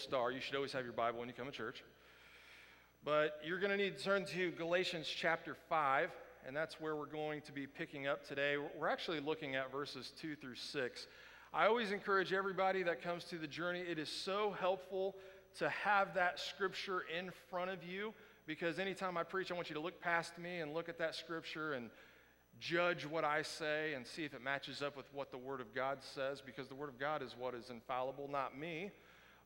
star. You should always have your Bible when you come to church. But you're going to need to turn to Galatians chapter 5, and that's where we're going to be picking up today. We're actually looking at verses 2 through 6. I always encourage everybody that comes to the journey, it is so helpful to have that scripture in front of you because anytime I preach, I want you to look past me and look at that scripture and judge what I say and see if it matches up with what the Word of God says because the Word of God is what is infallible, not me.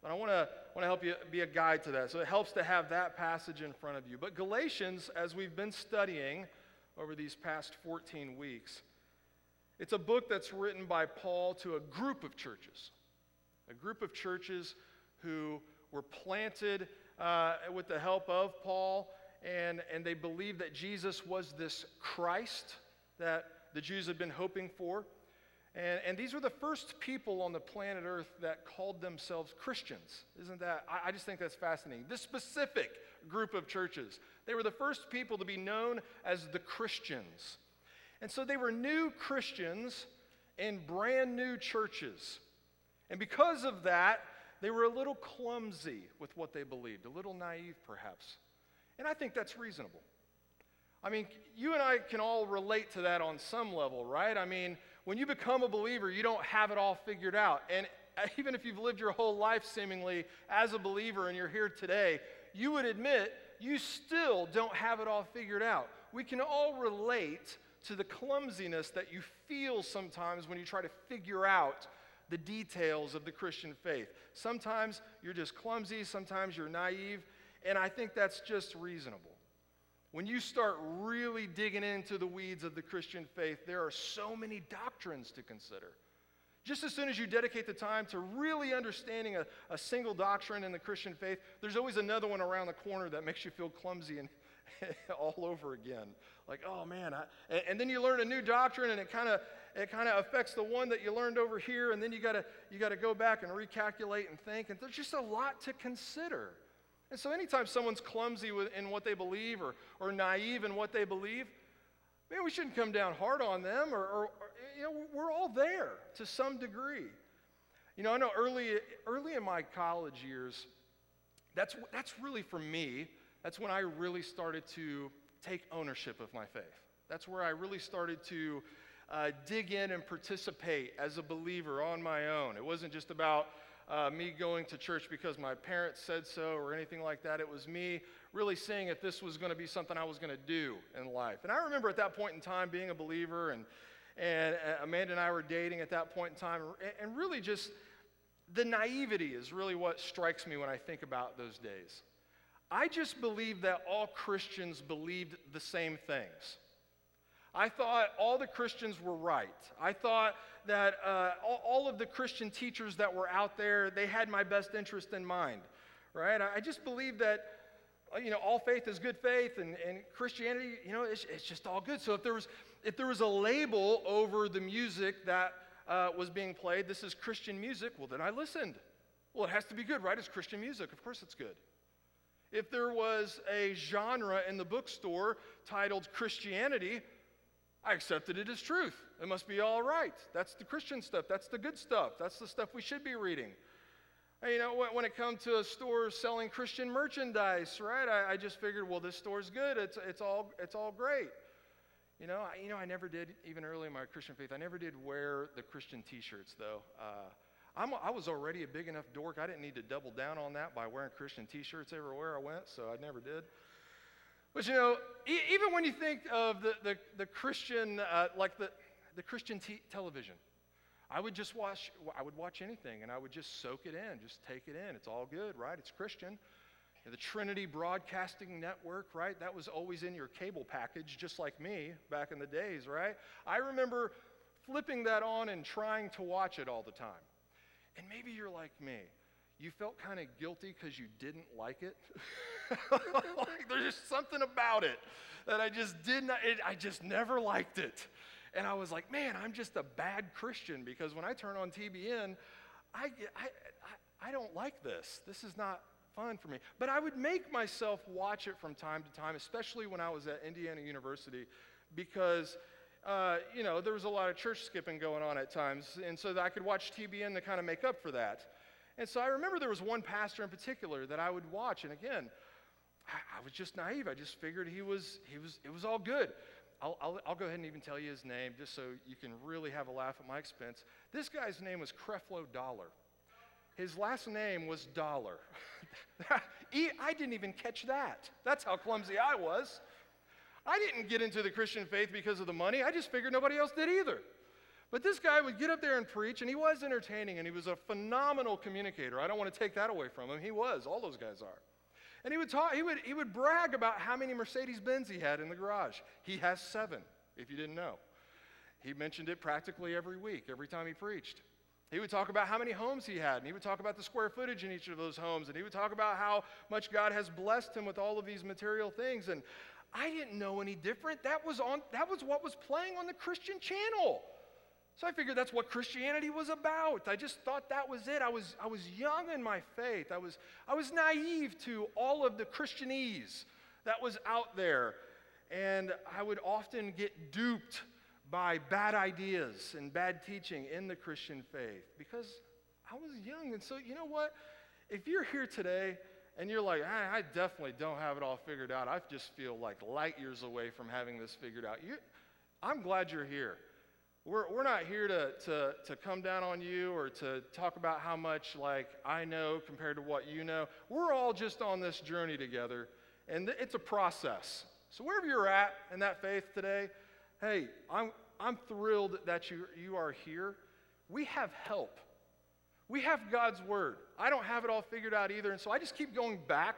But I want to want to help you be a guide to that. So it helps to have that passage in front of you. But Galatians, as we've been studying over these past 14 weeks, it's a book that's written by Paul to a group of churches, a group of churches who were planted uh, with the help of Paul, and, and they believed that Jesus was this Christ that the Jews had been hoping for. And, and these were the first people on the planet Earth that called themselves Christians. Isn't that? I, I just think that's fascinating. This specific group of churches, they were the first people to be known as the Christians. And so they were new Christians in brand new churches. And because of that, they were a little clumsy with what they believed, a little naive perhaps. And I think that's reasonable. I mean, you and I can all relate to that on some level, right? I mean, when you become a believer, you don't have it all figured out. And even if you've lived your whole life seemingly as a believer and you're here today, you would admit you still don't have it all figured out. We can all relate to the clumsiness that you feel sometimes when you try to figure out the details of the Christian faith. Sometimes you're just clumsy, sometimes you're naive, and I think that's just reasonable. When you start really digging into the weeds of the Christian faith, there are so many doctrines to consider. Just as soon as you dedicate the time to really understanding a, a single doctrine in the Christian faith, there's always another one around the corner that makes you feel clumsy and all over again. Like, oh man, and, and, then you learn a new doctrine and it kind of it kind of affects the one that you learned over here, and then you gotta you gotta go back and recalculate and think, and there's just a lot to consider. And so, anytime someone's clumsy in what they believe or, or naive in what they believe, man, we shouldn't come down hard on them, or, or, or you know, we're all there to some degree. You know, I know early, early in my college years, that's, that's really for me, that's when I really started to take ownership of my faith. That's where I really started to uh, dig in and participate as a believer on my own. It wasn't just about uh, me going to church because my parents said so or anything like that. It was me really seeing if this was going to be something I was going to do in life. And I remember at that point in time being a believer, and, and uh, Amanda and I were dating at that point in time, and really just the naivety is really what strikes me when I think about those days. I just believed that all Christians believed the same things. I thought all the Christians were right. I thought that uh, all, all, of the Christian teachers that were out there, they had my best interest in mind, right? I, I just believed that, uh, you know, all faith is good faith and, and Christianity, you know, it's, it's just all good. So if there was, if there was a label over the music that uh, was being played, this is Christian music, well, then I listened. Well, it has to be good, right? It's Christian music. Of course it's good. If there was a genre in the bookstore titled Christianity, I accepted it as truth. It must be all right. That's the Christian stuff. That's the good stuff. That's the stuff we should be reading. You know, when it comes to a store selling Christian merchandise, right? I, I, just figured, well, this store's good. It's, it's, all, it's all great. You know, I, you know, I never did, even early in my Christian faith, I never did wear the Christian t shirts, though. Uh, I'm, i was already a big enough dork. I didn't need to double down on that by wearing Christian t shirts everywhere I went, so I never did. But you know, e- even when you think of the, the, the Christian, uh, like the, the Christian t- television, I would just watch, I would watch anything and I would just soak it in, just take it in. It's all good, right? It's Christian. The Trinity Broadcasting Network, right? That was always in your cable package, just like me back in the days, right? I remember flipping that on and trying to watch it all the time. And maybe you're like me. You felt kind of guilty because you didn't like it. like, there's just something about it that I just did not, it, I just never liked it. And I was like, man, I'm just a bad Christian because when I turn on TBN, I, I, I, I don't like this. This is not fun for me. But I would make myself watch it from time to time, especially when I was at Indiana University, because, uh, you know, there was a lot of church skipping going on at times. And so I could watch TBN to kind of make up for that. And so I remember there was one pastor in particular that I would watch, and again, I, I was just naive. I just figured he was, he was, it was all good. I'll, I'll, I'll, go ahead and even tell you his name just so you can really have a laugh at my expense. This guy's name was Creflo Dollar. His last name was Dollar. I didn't even catch that. That's how clumsy I was. I didn't get into the Christian faith because of the money. I just figured nobody else did either. But this guy would get up there and preach, and he was entertaining, and he was a phenomenal communicator. I don't want to take that away from him. He was. All those guys are. And he would talk, he would, he would brag about how many Mercedes Benz he had in the garage. He has seven, if you didn't know. He mentioned it practically every week, every time he preached. He would talk about how many homes he had, and he would talk about the square footage in each of those homes, and he would talk about how much God has blessed him with all of these material things. And I didn't know any different. That was, on, that was what was playing on the Christian channel. So I figured that's what Christianity was about. I just thought that was it. I was, I was young in my faith. I was, I was naive to all of the Christianese that was out there. And I would often get duped by bad ideas and bad teaching in the Christian faith because I was young. And so, you know what? If you're here today and you're like, I, I definitely don't have it all figured out, I just feel like light years away from having this figured out, you, I'm glad you're here. We're, we're not here to, to, to come down on you or to talk about how much, like, I know compared to what you know. We're all just on this journey together, and th- it's a process. So, wherever you're at in that faith today, hey, I'm, I'm thrilled that you, you are here. We have help. We have God's word. I don't have it all figured out either, and so I just keep going back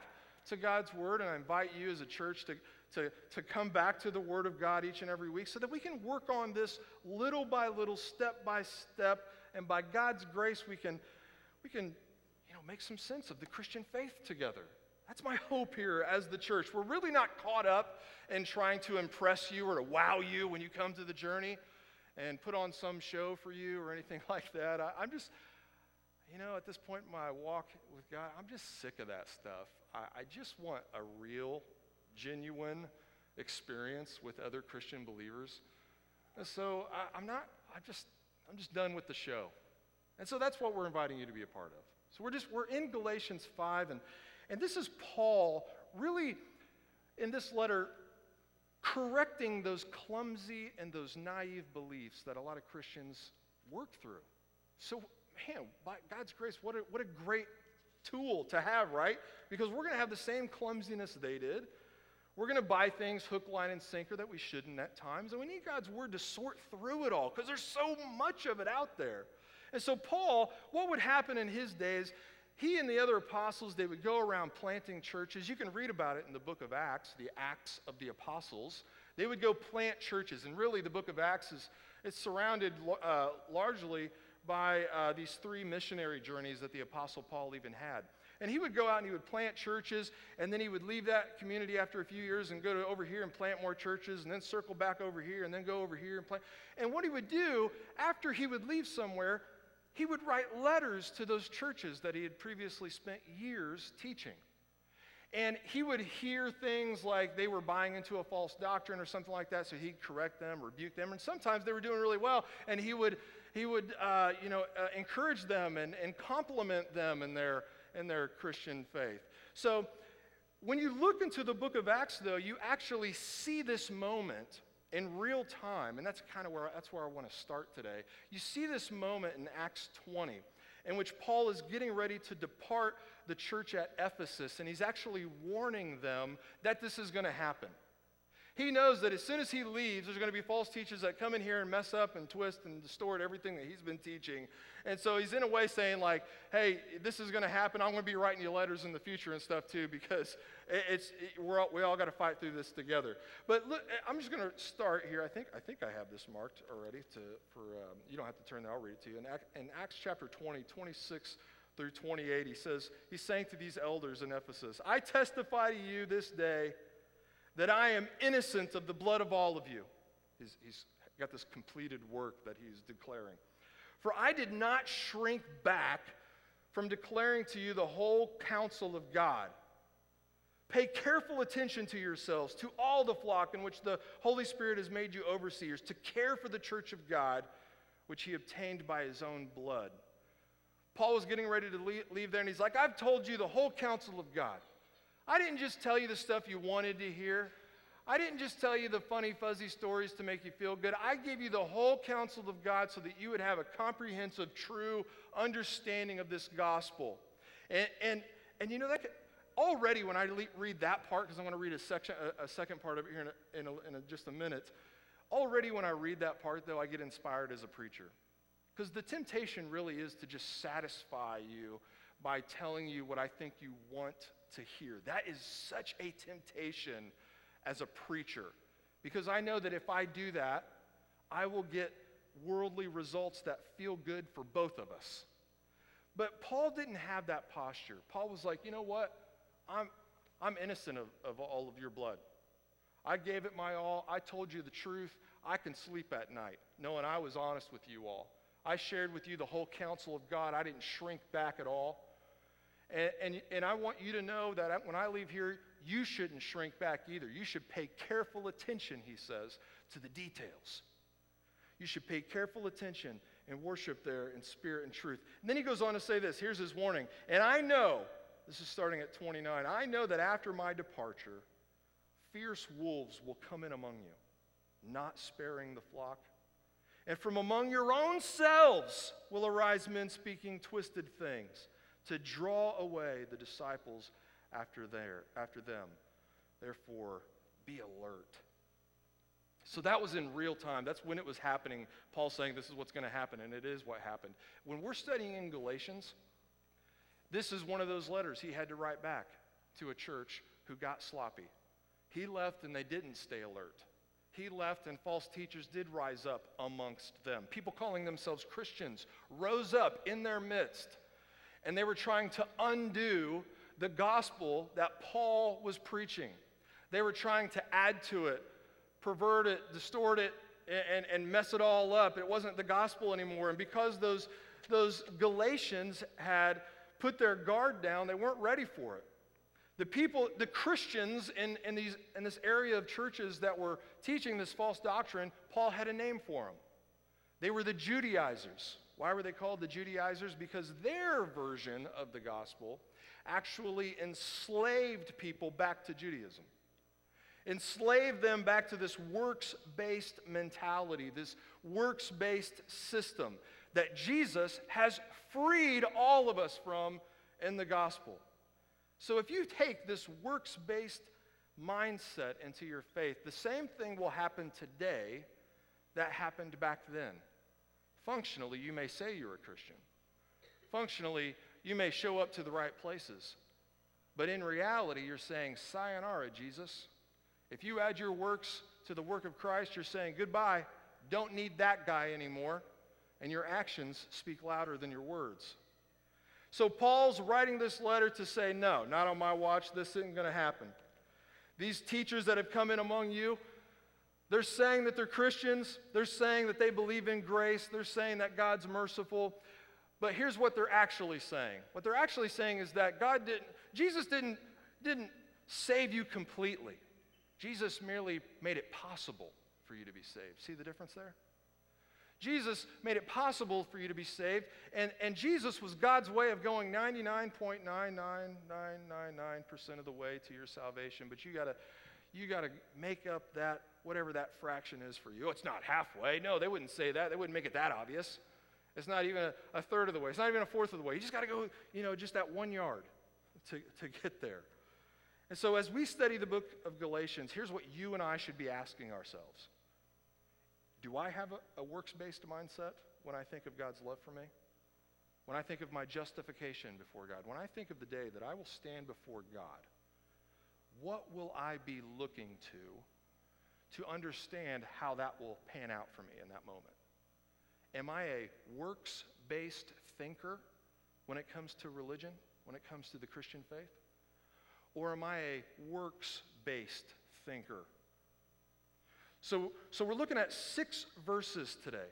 to God's word, and I invite you as a church to to, to come back to the Word of God each and every week so that we can work on this little by little, step by step, and by God's grace, we can, we can you know, make some sense of the Christian faith together. That's my hope here as the church. We're really not caught up in trying to impress you or to wow you when you come to the journey and put on some show for you or anything like that. I, am just, you know, at this point in my walk with God, I'm just sick of that stuff. I, I just want a real genuine experience with other Christian believers. And so I, am not, I just, I'm just done with the show. And so that's what we're inviting you to be a part of. So we're just, we're in Galatians 5, and, and this is Paul really in this letter correcting those clumsy and those naive beliefs that a lot of Christians work through. So, man, by God's grace, what a, what a great tool to have, right? Because we're going to have the same clumsiness they did. We're going to buy things hook, line, and sinker that we shouldn't at times. And we need God's word to sort through it all because there's so much of it out there. And so, Paul, what would happen in his days? He and the other apostles, they would go around planting churches. You can read about it in the book of Acts, the Acts of the Apostles. They would go plant churches. And really, the book of Acts is it's surrounded uh, largely by uh, these three missionary journeys that the apostle Paul even had. And he would go out and he would plant churches, and then he would leave that community after a few years and go to over here and plant more churches, and then circle back over here, and then go over here and plant. And what he would do after he would leave somewhere, he would write letters to those churches that he had previously spent years teaching. And he would hear things like they were buying into a false doctrine or something like that, so he'd correct them, rebuke them. And sometimes they were doing really well, and he would, he would uh, you know, uh, encourage them and, and compliment them in their, in their Christian faith. So when you look into the book of Acts, though, you actually see this moment in real time, and that's kind of where that's where I want to start today. You see this moment in Acts 20, in which Paul is getting ready to depart the church at Ephesus, and he's actually warning them that this is going to happen. He knows that as soon as he leaves, there's going to be false teachers that come in here and mess up and twist and distort everything that he's been teaching. And so he's in a way saying, like, hey, this is going to happen. I'm going to be writing you letters in the future and stuff too, because it's, it, we're all, we all got to fight through this together. But look, I'm just going to start here. I think, I think I have this marked already to, for, um, you don't have to turn I'll read it to you. In, in Acts chapter 20, 26 through 28, he says, he's saying to these elders in Ephesus, I testify to you this day that I am innocent of the blood of all of you. He's, he's got this completed work that he's declaring. For I did not shrink back from declaring to you the whole counsel of God. Pay careful attention to yourselves, to all the flock in which the Holy Spirit has made you overseers, to care for the church of God, which he obtained by his own blood. Paul was getting ready to leave there, and he's like, I've told you the whole counsel of God. I didn't just tell you the stuff you wanted to hear. I didn't just tell you the funny, fuzzy stories to make you feel good. I gave you the whole counsel of God so that you would have a comprehensive, true understanding of this gospel. And, and, and you know, that already when I read that part, because I'm going to read a, section, a, a, second part of it here in, a, in, a, in just a minute, already when I read that part, though, I get inspired as a preacher. Because the temptation really is to just satisfy you by telling you what I think you want to hear. That is such a temptation as a preacher. Because I know that if I do that, I will get worldly results that feel good for both of us. But Paul didn't have that posture. Paul was like, you know what? I'm, I'm innocent of, of all of your blood. I gave it my all. I told you the truth. I can sleep at night knowing I was honest with you all. I shared with you the whole counsel of God. I didn't shrink back at all. And, and, and I want you to know that when I leave here, you shouldn't shrink back either. You should pay careful attention, he says, to the details. You should pay careful attention and worship there in spirit and truth. And then he goes on to say this here's his warning. And I know, this is starting at 29, I know that after my departure, fierce wolves will come in among you, not sparing the flock. And from among your own selves will arise men speaking twisted things to draw away the disciples after, their, after them. Therefore, be alert. So that was in real time. That's when it was happening. Paul saying this is what's going to happen, and it is what happened. When we're studying in Galatians, this is one of those letters he had to write back to a church who got sloppy. He left and they didn't stay alert. He left and false teachers did rise up amongst them. People calling themselves Christians rose up in their midst and they were trying to undo the gospel that Paul was preaching. They were trying to add to it, pervert it, distort it, and, and mess it all up. It wasn't the gospel anymore. And because those, those Galatians had put their guard down, they weren't ready for it. The people, the Christians in, in, these, in this area of churches that were teaching this false doctrine, Paul had a name for them. They were the Judaizers. Why were they called the Judaizers? Because their version of the gospel actually enslaved people back to Judaism, enslaved them back to this works based mentality, this works based system that Jesus has freed all of us from in the gospel. So if you take this works based mindset into your faith, the same thing will happen today that happened back then. Functionally, you may say you're a Christian. Functionally, you may show up to the right places. But in reality, you're saying, Sayonara, Jesus. If you add your works to the work of Christ, you're saying, Goodbye. Don't need that guy anymore. And your actions speak louder than your words. So Paul's writing this letter to say, No, not on my watch. This isn't going to happen. These teachers that have come in among you, they're saying that they're Christians. They're saying that they believe in grace. They're saying that God's merciful. But here's what they're actually saying. What they're actually saying is that God didn't, Jesus didn't, didn't save you completely. Jesus merely made it possible for you to be saved. See the difference there? Jesus made it possible for you to be saved, and, and Jesus was God's way of going 99.99999% of the way to your salvation, but you gotta, you gotta make up that, whatever that fraction is for you. Oh, it's not halfway. No, they wouldn't say that. They wouldn't make it that obvious. It's not even a, a third of the way. It's not even a fourth of the way. You just gotta go, you know, just that one yard to, to get there. And so as we study the book of Galatians, here's what you and I should be asking ourselves. Do I have a, a works based mindset when I think of God's love for me? When I think of my justification before God? When I think of the day that I will stand before God, what will I be looking to to understand how that will pan out for me in that moment? Am I a works based thinker when it comes to religion, when it comes to the Christian faith? Or am I a works based thinker so, so we're looking at six verses today.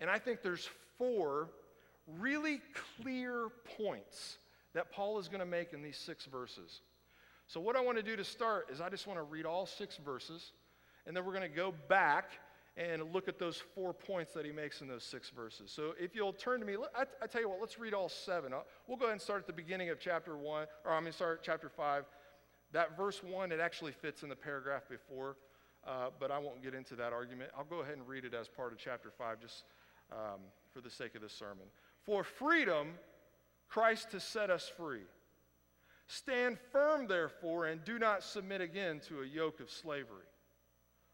And I think there's four really clear points that Paul is going to make in these six verses. So, what I want to do to start is I just want to read all six verses, and then we're going to go back and look at those four points that he makes in those six verses. So if you'll turn to me, I, I tell you what, let's read all seven. I'll, we'll go ahead and start at the beginning of chapter one, or I'm mean, start chapter five. That verse one, it actually fits in the paragraph before, uh, but I won't get into that argument. I'll go ahead and read it as part of chapter five, just um, for the sake of this sermon. For freedom, Christ has set us free. Stand firm, therefore, and do not submit again to a yoke of slavery.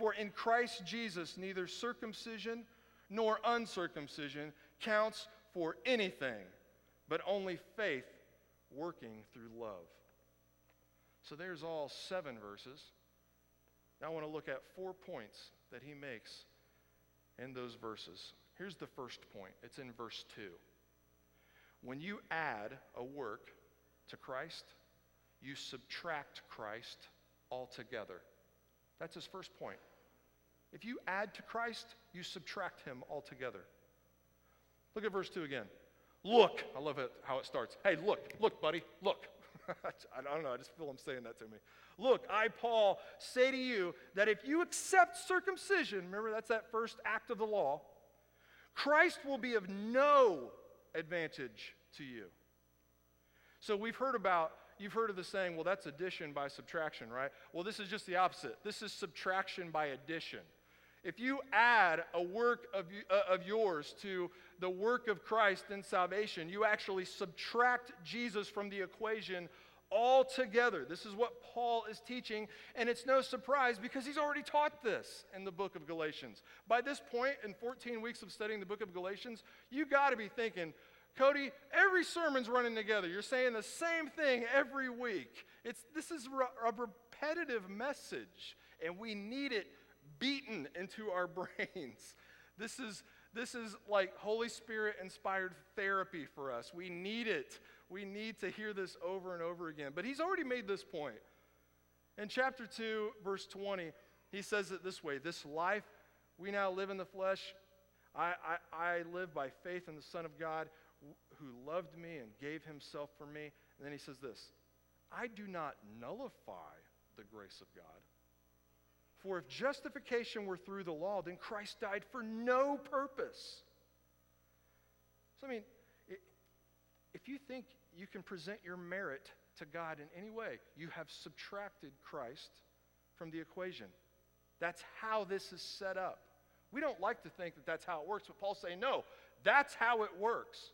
For in Christ Jesus, neither circumcision nor uncircumcision counts for anything, but only faith working through love. So there's all seven verses. Now I want to look at four points that he makes in those verses. Here's the first point it's in verse 2. When you add a work to Christ, you subtract Christ altogether. That's his first point. If you add to Christ, you subtract him altogether. Look at verse 2 again. Look, I love it how it starts. Hey, look, look, buddy, look. I don't know, I just feel him saying that to me. Look, I, Paul, say to you that if you accept circumcision, remember that's that first act of the law, Christ will be of no advantage to you. So we've heard about, you've heard of the saying, well, that's addition by subtraction, right? Well, this is just the opposite. This is subtraction by addition. If you add a work of, uh, of yours to the work of Christ in salvation, you actually subtract Jesus from the equation altogether. This is what Paul is teaching, and it's no surprise because he's already taught this in the book of Galatians. By this point, in 14 weeks of studying the book of Galatians, you got to be thinking, Cody, every sermon's running together. You're saying the same thing every week. It's, this is a repetitive message, and we need it beaten into our brains. This is, this is like Holy Spirit inspired therapy for us. We need it. We need to hear this over and over again. But he's already made this point. In chapter 2, verse 20, he says it this way This life we now live in the flesh, I, I, I live by faith in the Son of God who loved me and gave himself for me. And then he says this I do not nullify the grace of God. For if justification were through the law, then Christ died for no purpose. So, I mean, if you think you can present your merit to God in any way, you have subtracted Christ from the equation. That's how this is set up. We don't like to think that that's how it works, but Paul's saying, no, that's how it works.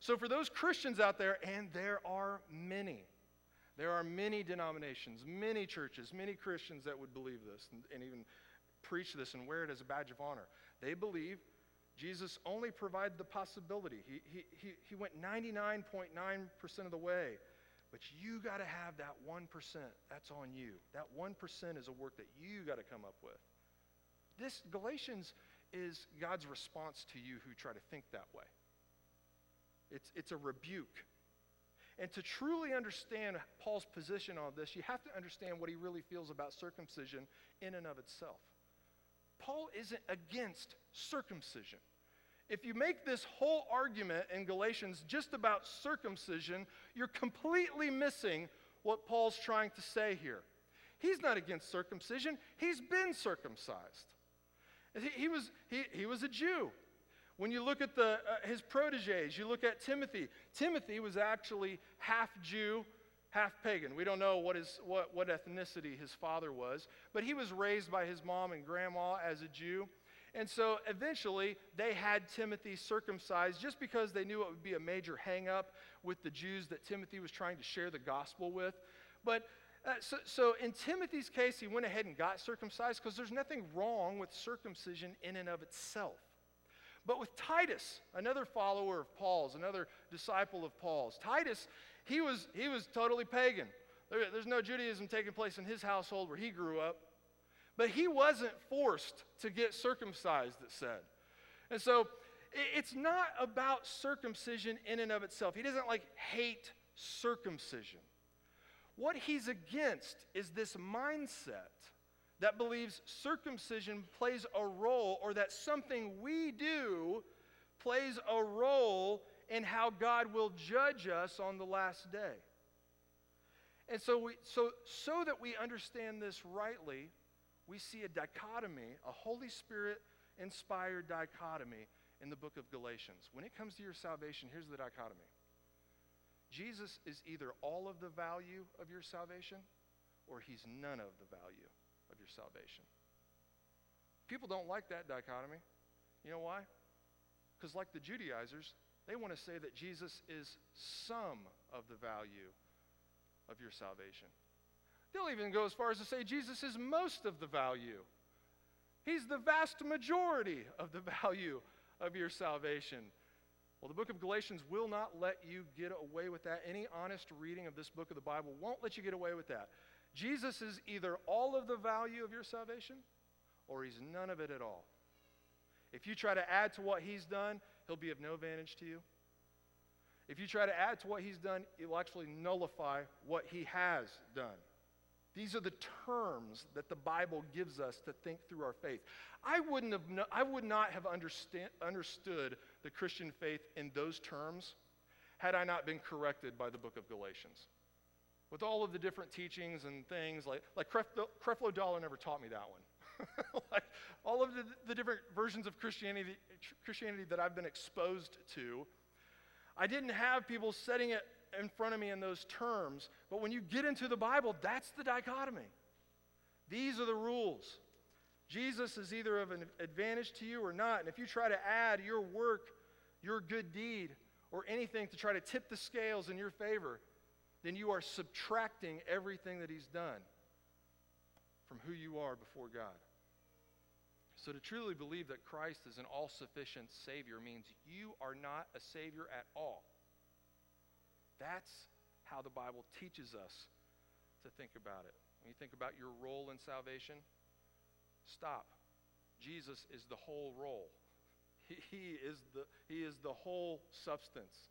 So, for those Christians out there, and there are many, there are many denominations, many churches, many Christians that would believe this and, and even preach this and wear it as a badge of honor. They believe Jesus only provided the possibility. He, he, he, he went 99.9% of the way. But you got to have that 1%. That's on you. That 1% is a work that you got to come up with. This Galatians is God's response to you who try to think that way. It's, it's a rebuke. And to truly understand Paul's position on this, you have to understand what he really feels about circumcision in and of itself. Paul isn't against circumcision. If you make this whole argument in Galatians just about circumcision, you're completely missing what Paul's trying to say here. He's not against circumcision, he's been circumcised. He, he was, he, he was a Jew. When you look at the, uh, his proteges, you look at Timothy. Timothy was actually half Jew, half pagan. We don't know what, his, what, what ethnicity his father was, but he was raised by his mom and grandma as a Jew. And so eventually they had Timothy circumcised just because they knew it would be a major hangup with the Jews that Timothy was trying to share the gospel with. But uh, so, so in Timothy's case, he went ahead and got circumcised because there's nothing wrong with circumcision in and of itself. But with Titus, another follower of Paul's, another disciple of Paul's, Titus, he was, he was totally pagan. There, there's no Judaism taking place in his household where he grew up. But he wasn't forced to get circumcised, it said. And so it's not about circumcision in and of itself. He doesn't like hate circumcision. What he's against is this mindset that believes circumcision plays a role or that something we do plays a role in how God will judge us on the last day. And so, we, so, so that we understand this rightly, we see a dichotomy, a Holy Spirit inspired dichotomy in the book of Galatians. When it comes to your salvation, here's the dichotomy Jesus is either all of the value of your salvation or he's none of the value of your salvation. People don't like that dichotomy. You know why? Because, like the Judaizers, they want to say that Jesus is some of the value of your salvation. They'll even go as far as to say Jesus is most of the value. He's the vast majority of the value of your salvation. Well, the book of Galatians will not let you get away with that. Any honest reading of this book of the Bible won't let you get away with that. Jesus is either all of the value of your salvation or he's none of it at all. If you try to add to what he's done, he'll be of no advantage to you. If you try to add to what he's done, it will actually nullify what he has done. These are the terms that the Bible gives us to think through our faith. I, wouldn't have I would not have understood the Christian faith in those terms had I not been corrected by the book of Galatians. With all of the different teachings and things, like, like Creflo, Creflo Dollar never taught me that one. like all of the, the different versions of Christianity, Christianity that I've been exposed to, I didn't have people setting it in front of me in those terms. But when you get into the Bible, that's the dichotomy. These are the rules. Jesus is either of an advantage to you or not. And if you try to add your work, your good deed, or anything to try to tip the scales in your favor, then you are subtracting everything that He's done from who you are before God. So, to truly believe that Christ is an all sufficient Savior means you are not a Savior at all. That's how the Bible teaches us to think about it. When you think about your role in salvation, stop. Jesus is the whole role. He, he, is, the, he is the whole substance.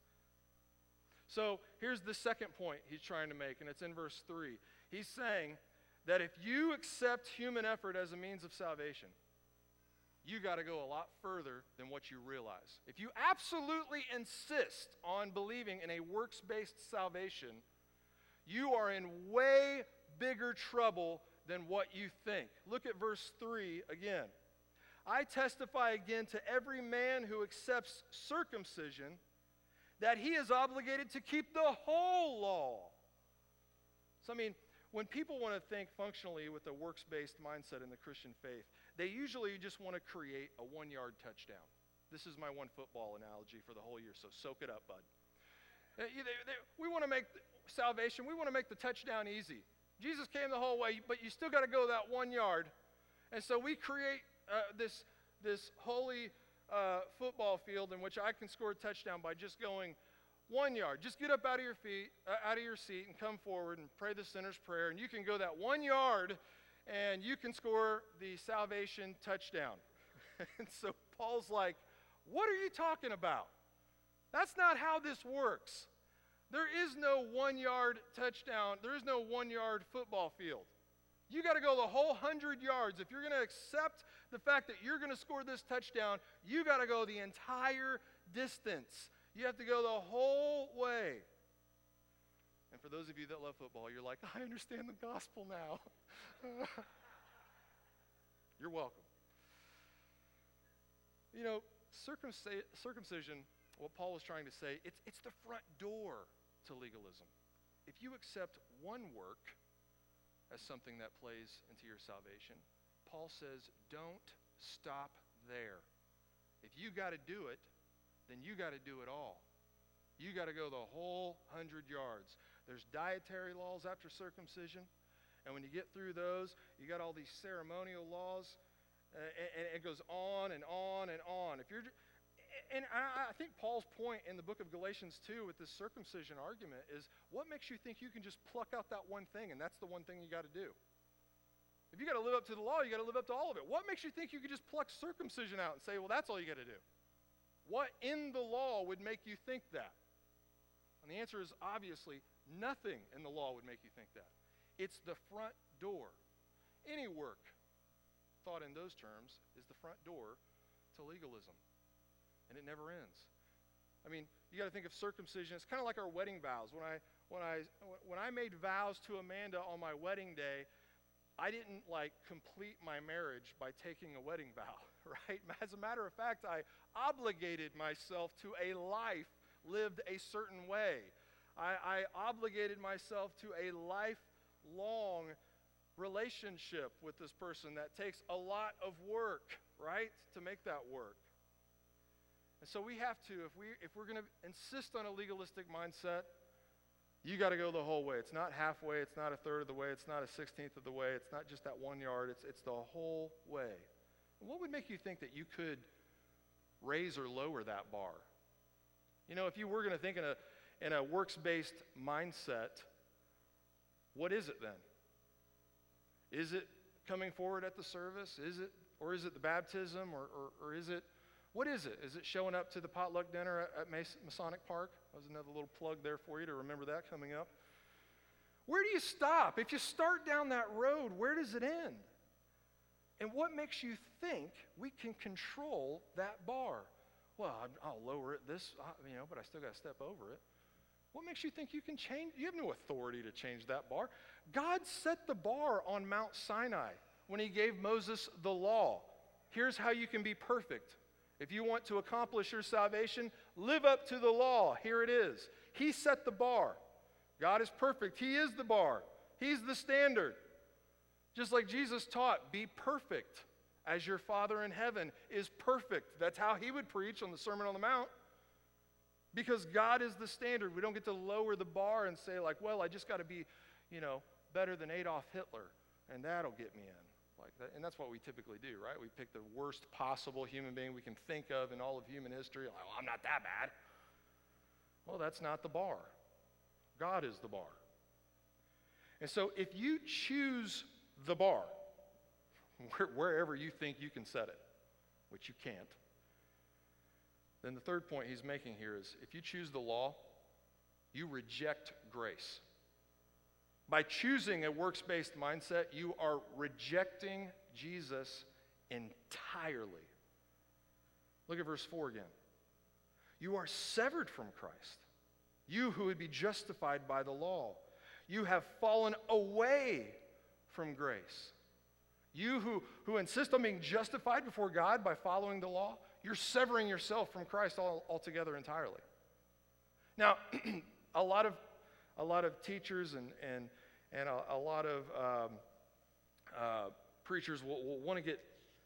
So here's the second point he's trying to make, and it's in verse 3. He's saying that if you accept human effort as a means of salvation, you got to go a lot further than what you realize. If you absolutely insist on believing in a works based salvation, you are in way bigger trouble than what you think. Look at verse 3 again. I testify again to every man who accepts circumcision that he is obligated to keep the whole law. So, I mean, when people want to think functionally with a works based mindset in the Christian faith, they usually just want to create a one yard touchdown. This is my one football analogy for the whole year, so soak it up, bud. Uh, we want to make salvation, we want to make the touchdown easy. Jesus came the whole way, but you still got to go that one yard. And so we create uh, this, this holy uh, football field in which I can score a touchdown by just going one yard. Just get up out of your feet, uh, out of your seat, and come forward and pray the sinner's prayer. And you can go that one yard and you can score the salvation touchdown. and so Paul's like, What are you talking about? That's not how this works. There is no one yard touchdown, there is no one yard football field. You got to go the whole 100 yards. If you're going to accept the fact that you're going to score this touchdown, you got to go the entire distance. You have to go the whole way. And for those of you that love football, you're like, I understand the gospel now. you're welcome. You know, circumcision, what Paul was trying to say, it's, it's the front door to legalism. If you accept one work as something that plays into your salvation, Paul says, don't stop there. If you got to do it, then you got to do it all. You got to go the whole hundred yards. There's dietary laws after circumcision. And when you get through those, you got all these ceremonial laws. Uh, and, and, it goes on and on and on. If you're, and I, I think Paul's point in the book of Galatians 2 with this circumcision argument is what makes you think you can just pluck out that one thing and that's the one thing you got to do? If you got to live up to the law, you got to live up to all of it. What makes you think you could just pluck circumcision out and say, well, that's all you got to do? What in the law would make you think that? And the answer is obviously nothing in the law would make you think that. It's the front door. Any work thought in those terms is the front door to legalism. And it never ends. I mean, you got to think of circumcision. It's kind of like our wedding vows. When I, when, I, when I made vows to Amanda on my wedding day, I didn't like complete my marriage by taking a wedding vow, right? As a matter of fact, I obligated myself to a life lived a certain way. I, I obligated myself to a lifelong relationship with this person that takes a lot of work, right, to make that work. And so we have to, if, we, if we're going to insist on a legalistic mindset, you got to go the whole way. It's not halfway, it's not a third of the way, it's not a sixteenth of the way, it's not just that one yard, it's, it's the whole way. What would make you think that you could raise or lower that bar? You know, if you were going to think in a, in a works based mindset, what is it then? Is it coming forward at the service? Is it, or is it the baptism? Or, or, or is it, what is it? Is it showing up to the potluck dinner at, Masonic Park? That was another little plug there for you to remember that coming up. Where do you stop? If you start down that road, where does it end? And what makes you think we can control that bar? Well, I'll lower it this, you know, but I still got to step over it. What makes you think you can change? You have no authority to change that bar. God set the bar on Mount Sinai when he gave Moses the law. Here's how you can be perfect. If you want to accomplish your salvation, live up to the law. Here it is. He set the bar. God is perfect. He is the bar, He's the standard. Just like Jesus taught, be perfect as your Father in heaven is perfect. That's how he would preach on the Sermon on the Mount. Because God is the standard. We don't get to lower the bar and say, like, well, I just got to be, you know, better than Adolf Hitler, and that'll get me in. Like that. And that's what we typically do, right? We pick the worst possible human being we can think of in all of human history. Like, well, I'm not that bad. Well, that's not the bar. God is the bar. And so if you choose the bar, wherever you think you can set it, which you can't. Then the third point he's making here is if you choose the law, you reject grace. By choosing a works based mindset, you are rejecting Jesus entirely. Look at verse 4 again. You are severed from Christ. You who would be justified by the law. You have fallen away from grace. You who, who insist on being justified before God by following the law, you're severing yourself from Christ all, altogether entirely. Now, a lot of, a lot of teachers and, and, and a, a lot of um, uh, preachers will, will want to get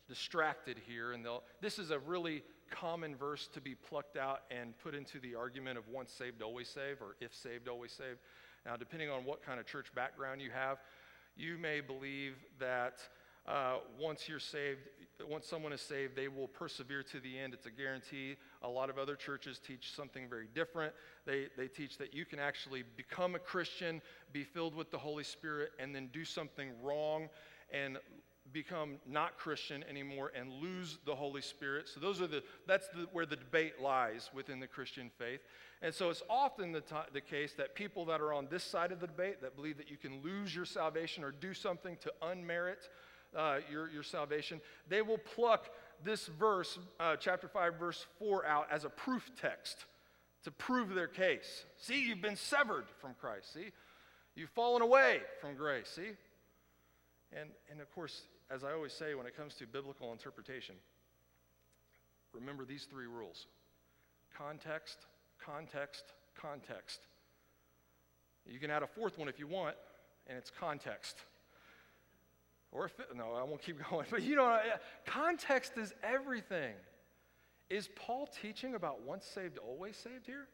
distracted here, and they'll, this is a really common verse to be plucked out and put into the argument of once saved, always saved, or if saved, always saved. Now, depending on what kind of church background you have, you may believe that uh, once you're saved, once someone is saved, they will persevere to the end. It's a guarantee. A lot of other churches teach something very different. They, they teach that you can actually become a Christian, be filled with the Holy Spirit, and then do something wrong and become not Christian anymore and lose the Holy Spirit. So those are the that's the, where the debate lies within the Christian faith. And so it's often the, t- the case that people that are on this side of the debate that believe that you can lose your salvation or do something to unmerit uh, your, your salvation, they will pluck this verse, uh, chapter 5, verse 4, out as a proof text to prove their case. See, you've been severed from Christ. See, you've fallen away from grace. See? And, and of course, as I always say when it comes to biblical interpretation, remember these three rules context, context, context. You can add a fourth one if you want, and it's context. Or, no, I won't keep going. But you know, uh, context is everything. Is Paul teaching about once saved, always saved here?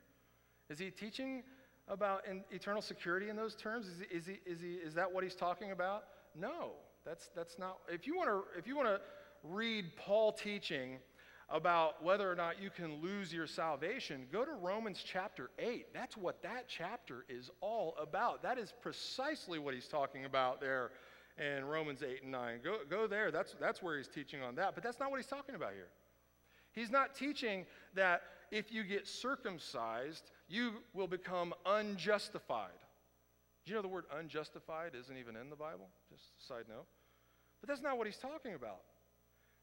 Is he teaching about eternal security in those terms? Is, he, is, he, is, he, is that what he's talking about? No, that's, that's not. If you want to if you want to read Paul teaching about whether or not you can lose your salvation, go to Romans chapter 8. That's what that chapter is all about. That is precisely what he's talking about there in Romans 8 and 9. Go, go there. That's, that's where he's teaching on that. But that's not what he's talking about here. He's not teaching that if you get circumcised, you will become unjustified. Do you know the word unjustified isn't even in the Bible? Just a side note. But that's not what he's talking about.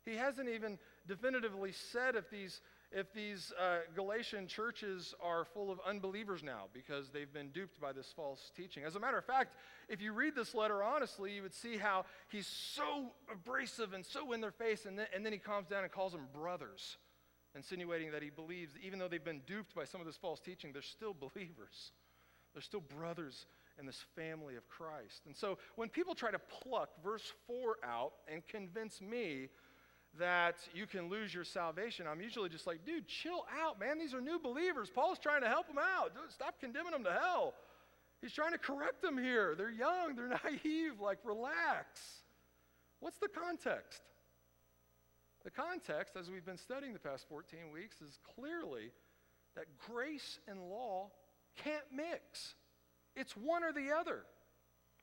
He hasn't even definitively said if these, if these uh, Galatian churches are full of unbelievers now because they've been duped by this false teaching. As a matter of fact, if you read this letter honestly, you would see how he's so abrasive and so in their face, and then, and then he calms down and calls them brothers, insinuating that he believes, even though they've been duped by some of this false teaching, they're still believers. They're still brothers in this family of Christ. And so when people try to pluck verse 4 out and convince me that you can lose your salvation, I'm usually just like, dude, chill out, man. These are new believers. Paul's trying to help them out. Dude, stop condemning them to hell. He's trying to correct them here. They're young, they're naive. Like, relax. What's the context? The context, as we've been studying the past 14 weeks, is clearly that grace and law can't mix. It's one or the other.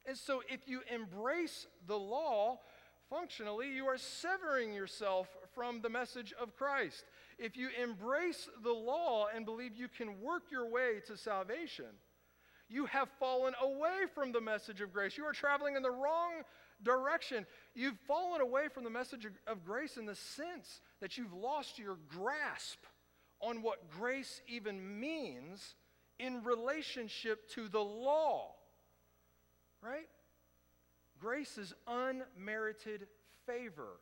And so if you embrace the law, functionally, you are severing yourself from the message of Christ. If you embrace the law and believe you can work your way to salvation, you have fallen away from the message of grace. You are traveling in the wrong direction. You've fallen away from the message of grace in the sense that you've lost your grasp on what grace even means in relationship to the law. Right? Grace is unmerited favor.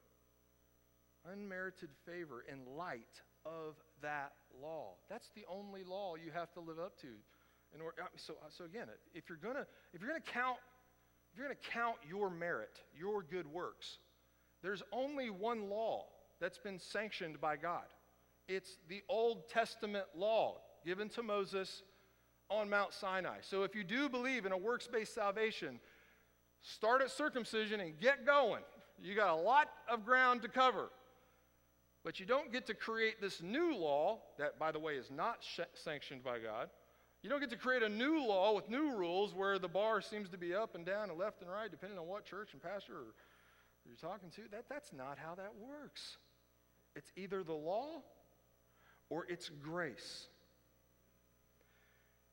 Unmerited favor in light of that law. That's the only law you have to live up to. In order, uh, so, uh, so again, if you're gonna if you're gonna count if you're gonna count your merit, your good works, there's only one law that's been sanctioned by God. It's the Old Testament law given to Moses on Mount Sinai. So if you do believe in a works based salvation, start at circumcision and get going. You got a lot of ground to cover. But you don't get to create this new law, that, by the way, is not sh- sanctioned by God. You don't get to create a new law with new rules where the bar seems to be up and down and left and right, depending on what church and pastor you're talking to. That, that's not how that works. It's either the law or it's grace.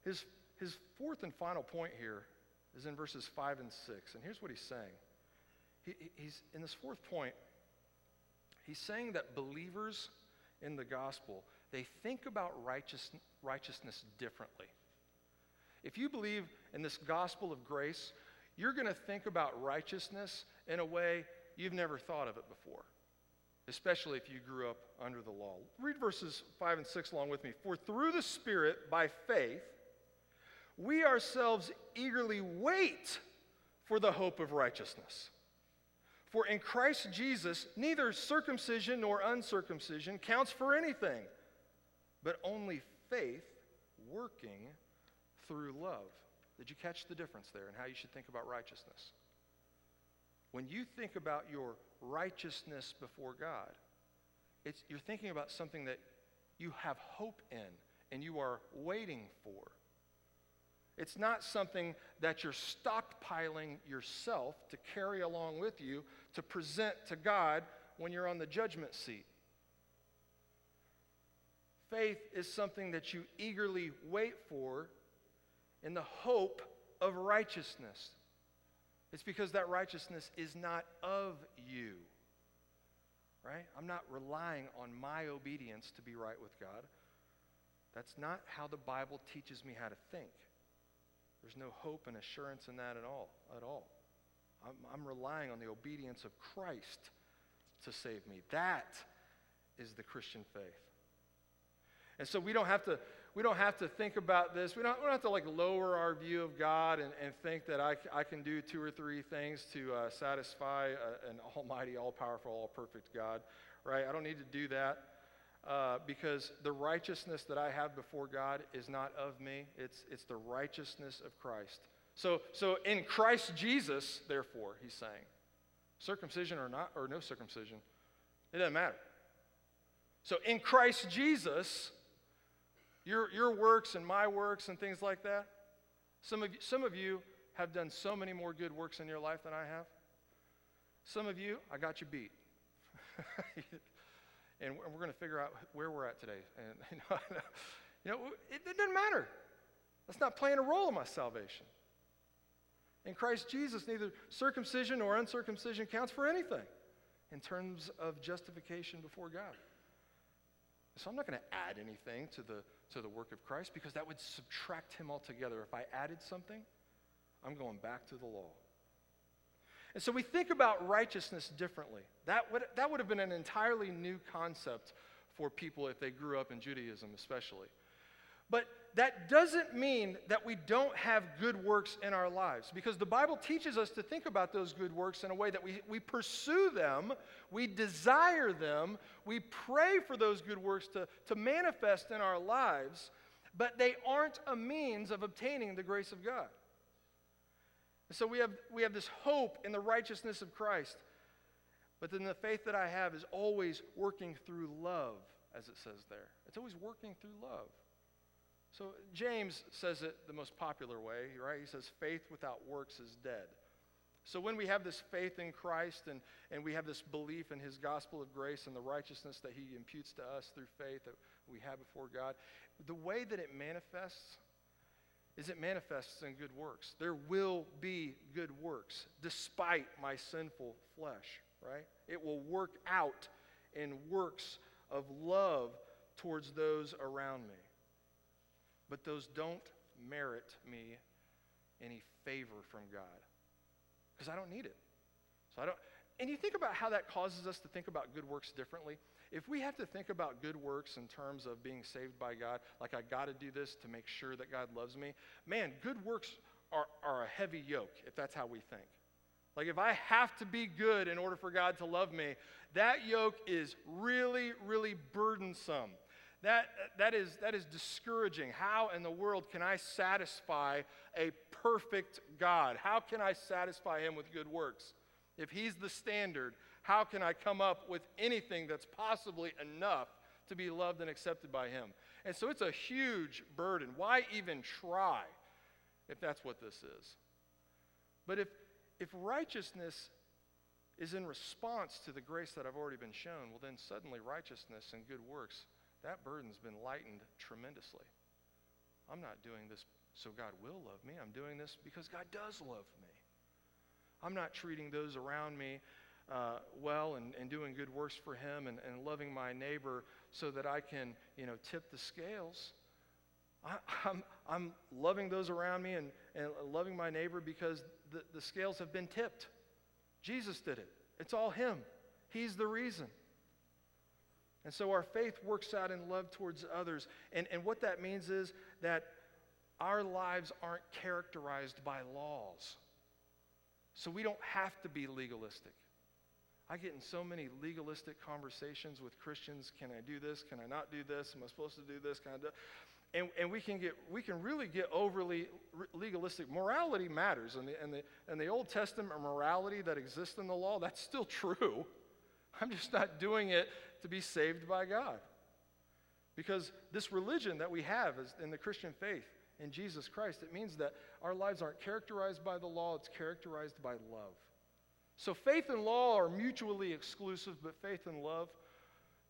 His, his fourth and final point here is in verses 5 and 6. And here's what he's saying. He, he's, in this fourth point, he's saying that believers in the gospel, they think about righteous, righteousness differently. If you believe in this gospel of grace, you're going to think about righteousness in a way you've never thought of it before, especially if you grew up under the law. Read verses 5 and 6 along with me. For through the Spirit, by faith, we ourselves eagerly wait for the hope of righteousness. For in Christ Jesus, neither circumcision nor uncircumcision counts for anything, but only faith working through love. Did you catch the difference there and how you should think about righteousness? When you think about your righteousness before God, it's, you're thinking about something that you have hope in and you are waiting for. It's not something that you're stockpiling yourself to carry along with you to present to God when you're on the judgment seat. Faith is something that you eagerly wait for in the hope of righteousness. It's because that righteousness is not of you. Right? I'm not relying on my obedience to be right with God. That's not how the Bible teaches me how to think. There's no hope and assurance in that at all. At all. I'm, I'm relying on the obedience of Christ to save me. That is the Christian faith. And so we don't have to we don't have to think about this. We don't, we don't have to like lower our view of God and, and think that I, I can do two or three things to uh, satisfy a, an almighty, all powerful, all perfect God, right? I don't need to do that uh, because the righteousness that I have before God is not of me, it's, it's the righteousness of Christ. So, so in Christ Jesus, therefore, he's saying, circumcision or not, or no circumcision, it doesn't matter. So in Christ Jesus, your, your works and my works and things like that, some of, some of you have done so many more good works in your life than I have. Some of you, I got you beat. and we're going to figure out where we're at today. And you know, it, it doesn't matter. That's not playing a role in my salvation. In Christ Jesus, neither circumcision nor uncircumcision counts for anything in terms of justification before God. So I'm not going to add anything to the, to the work of Christ because that would subtract him altogether. If I added something, I'm going back to the law. And so we think about righteousness differently. That would, that would have been an entirely new concept for people if they grew up in Judaism, especially. But that doesn't mean that we don't have good works in our lives because the Bible teaches us to think about those good works in a way that we, we pursue them, we desire them, we pray for those good works to, to manifest in our lives, but they aren't a means of obtaining the grace of God. And so we have, we have this hope in the righteousness of Christ. But then the faith that I have is always working through love, as it says there. It's always working through love. So James says it the most popular way, right? He says, faith without works is dead. So when we have this faith in Christ and, and we have this belief in his gospel of grace and the righteousness that he imputes to us through faith that we have before God, the way that it manifests is it manifests in good works. There will be good works despite my sinful flesh, right? It will work out in works of love towards those around me. But those don't merit me any favor from God because I don't need it. So I don't and you think about how that causes us to think about good works differently. If we have to think about good works in terms of being saved by God, like I got to do this to make sure that God loves me, man, good works are, are a heavy yoke if that's how we think. Like if I have to be good in order for God to love me, that yoke is really, really burdensome. That, that, is, that is discouraging. How in the world can I satisfy a perfect God? How can I satisfy him with good works? If he's the standard, how can I come up with anything that's possibly enough to be loved and accepted by Him? And so it's a huge burden. Why even try if that's what this is? But if, if righteousness is in response to the grace that I've already been shown, well, then suddenly righteousness and good works, that burden's been lightened tremendously. I'm not doing this so God will love me. I'm doing this because God does love me. I'm not treating those around me uh, well and, and doing good works for him and, and loving my neighbor so that I can, you know, tip the scales. I, am I'm, I'm loving those around me and, and loving my neighbor because the, the scales have been tipped. Jesus did it. It's all him. He's the reason. And so our faith works out in love towards others. And, and what that means is that our lives aren't characterized by laws. So we don't have to be legalistic. I get in so many legalistic conversations with Christians. Can I do this? Can I not do this? Am I supposed to do this? Can I do? And, and we can get we can really get overly legalistic. Morality matters, and the, and the and the Old Testament morality that exists in the law that's still true. I'm just not doing it to be saved by God, because this religion that we have is in the Christian faith in Jesus Christ. It means that our lives aren't characterized by the law; it's characterized by love. So faith and law are mutually exclusive, but faith and love,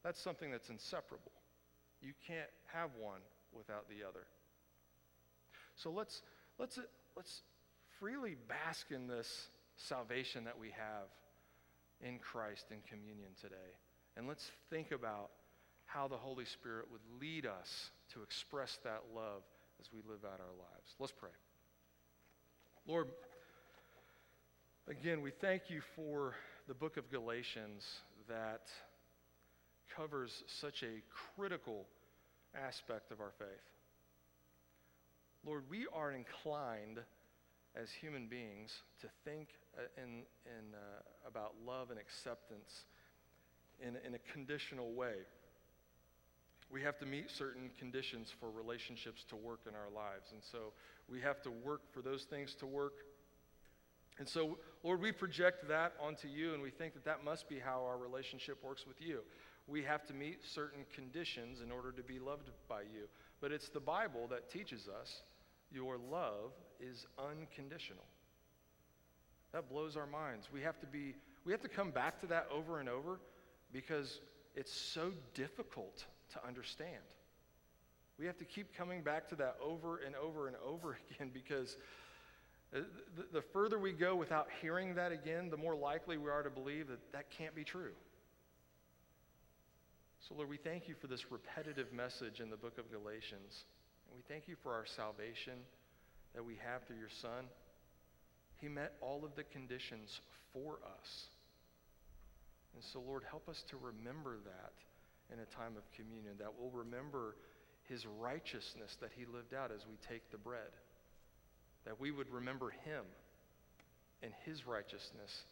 that's something that's inseparable. You can't have one without the other. So let's, let's, let's freely bask in this salvation that we have in Christ in communion today. And let's think about how the Holy Spirit would lead us to express that love as we live out our lives. Let's pray. Lord, Again, we thank you for the book of Galatians that covers such a critical aspect of our faith. Lord, we are inclined as human beings to think uh, in, in, uh, about love and acceptance in, in a conditional way. We have to meet certain conditions for relationships to work in our lives. And so we have to work for those things to work and so, Lord, we project that onto you, and we think that that must be how our relationship works with you. We have to meet certain conditions in order to be loved by you. But it's the Bible that teaches us your love is unconditional. That blows our minds. We have to be we have to come back to that over and over because it's so difficult to understand. We have to keep coming back to that over and over and over again because the, the further we go without hearing that again, the more likely we are to believe that that can't be true. So, Lord, we thank you for this repetitive message in the book of Galatians. And we thank you for our salvation that we have through your Son. He met all of the conditions for us. And so, Lord, help us to remember that in a time of communion, that we'll remember his righteousness that he lived out as we take the bread, that we would remember him and his righteousness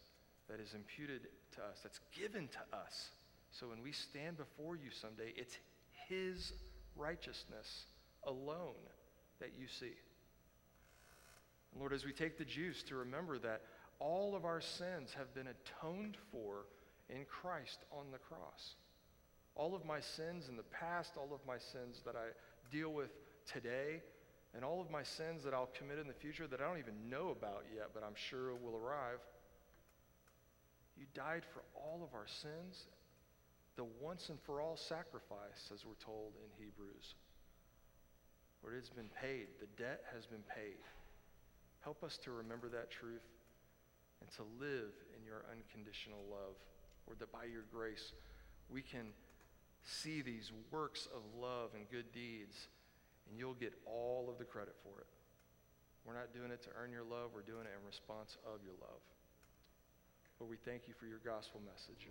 that is imputed to us, that's given to us. So when we stand before you someday, it's his righteousness alone that you see. Lord, as we take the juice to remember that all of our sins have been atoned for in Christ on the cross. All of my sins in the past, all of my sins that I deal with today, and all of my sins that I'll commit in the future that I don't even know about yet, but I'm sure will arrive. You died for all of our sins, the once and for all sacrifice, as we're told in Hebrews. Lord, it's been paid. The debt has been paid. Help us to remember that truth and to live in your unconditional love. Or that by your grace we can see these works of love and good deeds, and you'll get all of the credit for it. We're not doing it to earn your love, we're doing it in response of your love. But we thank you for your gospel message.